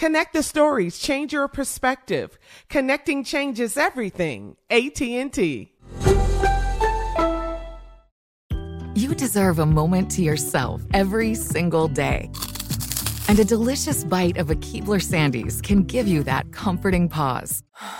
Connect the stories, change your perspective. Connecting changes everything. AT&T. You deserve a moment to yourself every single day. And a delicious bite of a Keebler Sandies can give you that comforting pause.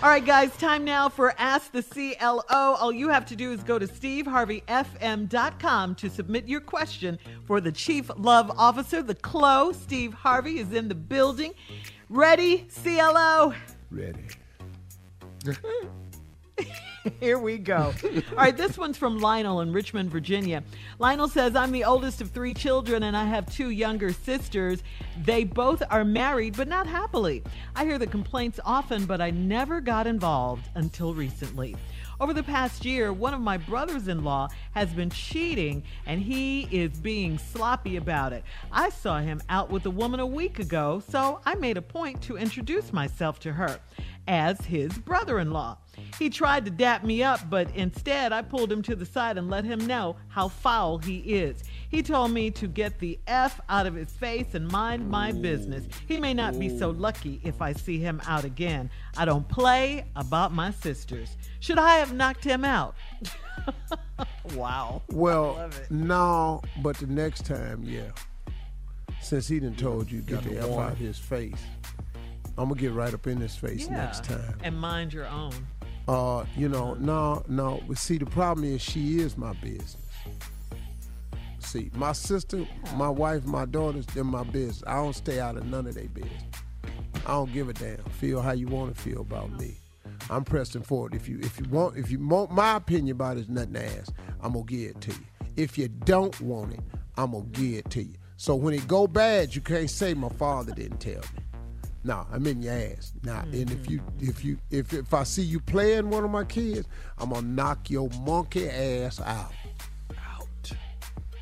All right, guys, time now for Ask the CLO. All you have to do is go to steveharveyfm.com to submit your question for the Chief Love Officer, the CLO. Steve Harvey is in the building. Ready, CLO? Ready. Here we go. All right, this one's from Lionel in Richmond, Virginia. Lionel says, I'm the oldest of three children and I have two younger sisters. They both are married, but not happily. I hear the complaints often, but I never got involved until recently. Over the past year, one of my brothers in law has been cheating and he is being sloppy about it. I saw him out with a woman a week ago, so I made a point to introduce myself to her as his brother in law. He tried to dap me up, but instead I pulled him to the side and let him know how foul he is. He told me to get the F out of his face and mind my business. He may not be so lucky if I see him out again. I don't play about my sisters. Should I have knocked him out? wow. Well, no, but the next time, yeah. Since he done told you get the F out of his face, I'm gonna get right up in his face Yeah. next time. And mind your own. Uh, you know, no, no. But see, the problem is she is my business. See, my sister, my wife, my daughters, they're my business. I don't stay out of none of their business. I don't give a damn. Feel how you want to feel about me. I'm pressing forward. If you if you want if you want my opinion about it, it's nothing to ask. I'm gonna give it to you. If you don't want it, I'm gonna give it to you. So when it go bad, you can't say my father didn't tell me. Nah, I'm in your ass. Nah, and if mm-hmm. you if you if if I see you playing one of my kids, I'm gonna knock your monkey ass out. Out.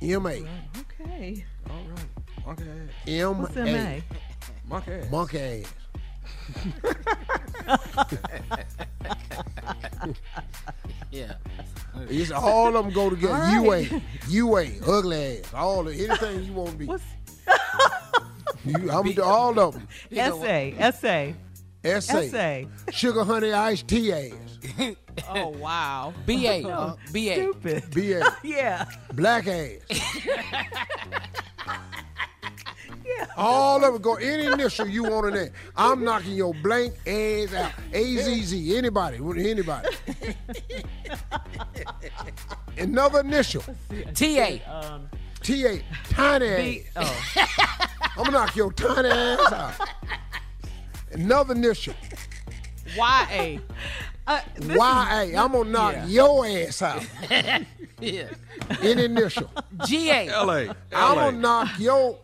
M A. Okay. All right. Monkey ass. M What's A. MA? Monkey ass. Monkey ass. Yeah. It's all of them go together. You right. ain't, you ain't, ugly ass. All of anything you want to be. What's You, I'm do all of them. essay? Essay. S.A. S.A. Sugar honey iced tea ass. Oh wow. B.A. uh, B.A. Stupid. B.A. Yeah. Black ass. Yeah. All of it go any initial you want in there. I'm knocking your blank ass out. A-Z-Z. Anybody. Anybody. Another initial. T.A. Um, T-A. Tiny ass. B. Oh. I'm gonna knock your tiny ass out. Another initial. Y-A. Uh, this is- Y-A. I'm gonna knock Yeah. your ass out. Yeah. Any initial. G.A. L.A. I'm gonna knock your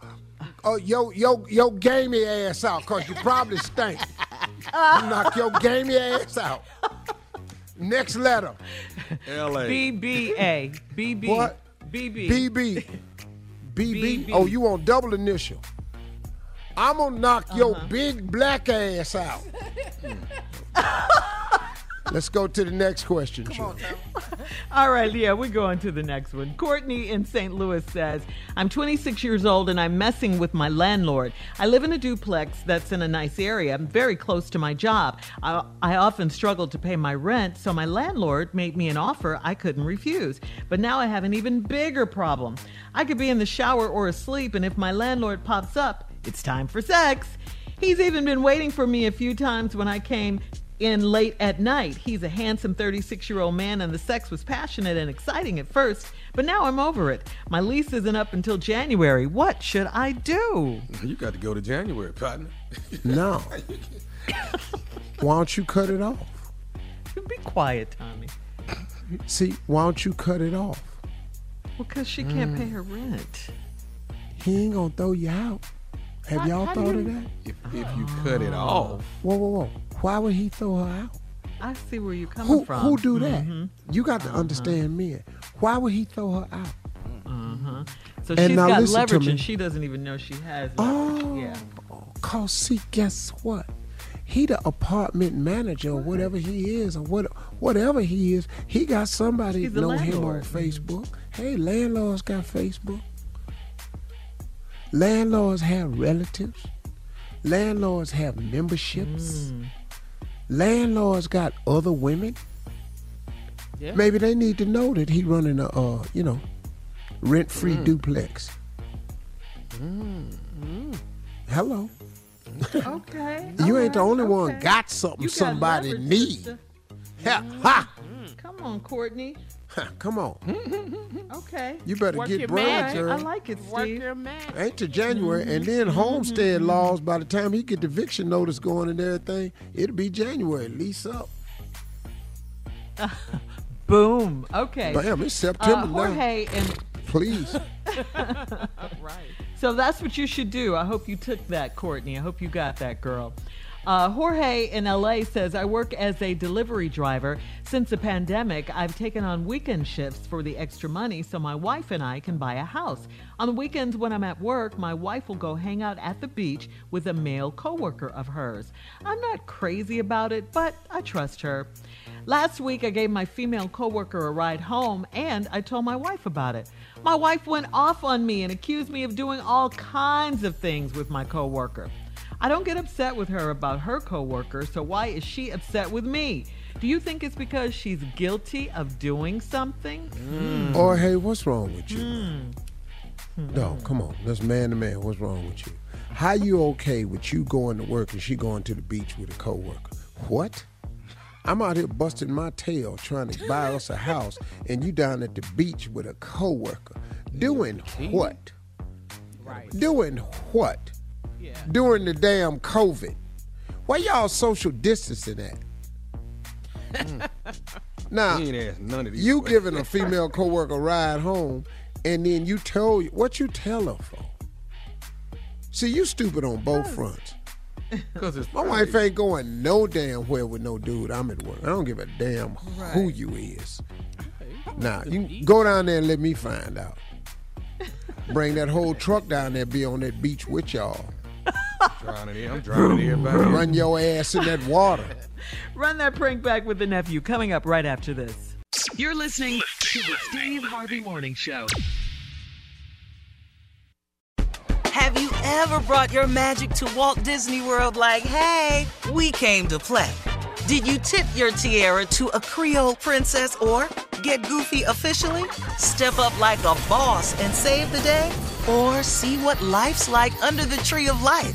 uh, your your your gamey ass out because you probably stink. I'm knock your gamey ass out. Next letter. L.A. B-B-A. B-B. What? B-B. BB. BB. BB. Oh, you want double initial? I'm gonna knock your uh-huh. big black ass out. Let's go to the next question. Come All right, Leah, we're going to the next one. Courtney in St. Louis says, I'm 26 years old and I'm messing with my landlord. I live in a duplex that's in a nice area, I'm very close to my job. I, I often struggle to pay my rent, so my landlord made me an offer I couldn't refuse. But now I have an even bigger problem. I could be in the shower or asleep, and if my landlord pops up, it's time for sex. He's even been waiting for me a few times when I came in late at night. He's a handsome 36 year old man, and the sex was passionate and exciting at first, but now I'm over it. My lease isn't up until January. What should I do? You got to go to January, partner. No. Why don't you cut it off? Be quiet, Tommy. See, why don't you cut it off? Well, because she can't mm. pay her rent. He ain't gonna throw you out. Have y'all thought of that? If, if you cut it off, Whoa, whoa, whoa. Why would he throw her out? I see where you're coming Who from. who do that? You got to understand men. Why would he throw her out? Uh-huh. So And she's now got listen to leverage me. and she doesn't even know she has leverage. Oh, Yeah. cause see, guess what? He the apartment manager or whatever he is, or what whatever he is. He got somebody He's the know him on landlord. Facebook. Hey, landlords got Facebook. Landlords have relatives. Landlords have memberships. Mm. Landlords got other women. Yeah. Maybe they need to know that he running a uh, you know, rent free Mm. duplex. Hello. Okay. You ain't the only one got something got somebody need. sister. Ha, ha, Come on, Courtney. Ha, Come on. Okay. You better Work get your bread, I like it, Steve. Work Steve. your magic. Ain't to January, and then Mm-hmm. homestead laws. By the time he get the eviction notice going and everything, it'll be January. Lease up. Boom. Okay. Bam, it's Uh, September now. Jorge and Please. right. So that's what you should do. I hope you took that, Courtney. I hope you got that, girl. Uh, Jorge in LA says, I work as a delivery driver. Since the pandemic, I've taken on weekend shifts for the extra money so my wife and I can buy a house. On the weekends when I'm at work, my wife will go hang out at the beach with a male coworker of hers. I'm not crazy about it, but I trust her. Last week, I gave my female coworker a ride home and I told my wife about it. My wife went off on me and accused me of doing all kinds of things with my coworker. I don't get upset with her about her coworker, so why is she upset with me? Do you think it's because she's guilty of doing something? Or hey, what's wrong with you? Hmm. No, come on. That's man to man. What's wrong with you? How you okay with you going to work and she going to the beach with a coworker? What? I'm out here busting my tail trying to buy us a house, and you down at the beach with a coworker. Doing what? Right. Doing what? During the damn COVID. Where y'all social distancing at? now, ain't asked none of these. you questions. giving a female coworker a ride home, and then you tell what you tell her for. See, you stupid on both fronts. Cause it's My wife ain't going no damn where with no dude. I'm at work. I don't give a damn who you is. Now you can go down there and let me find out. Bring that whole truck down there, be on that beach with y'all. Drowning in. I'm drowning everybody. Run your ass in that water. Run that prank back with the nephew coming up right after this. You're listening to the Steve Harvey Morning Show. Have Have you ever brought your magic to Walt Disney World like, hey, we came to play? Did you tip your tiara to a Creole princess or get goofy officially? Step up like a boss and save the day? Or see what life's like under the tree of life?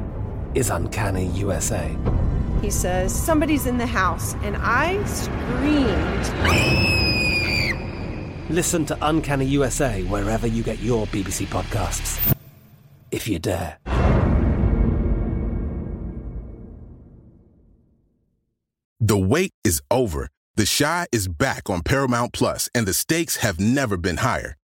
is Uncanny USA. He says, Somebody's in the house, and I screamed. Listen to Uncanny USA wherever you get your BBC podcasts, if you dare. The wait is over. The Chi is back on Paramount Plus, and the stakes have never been higher.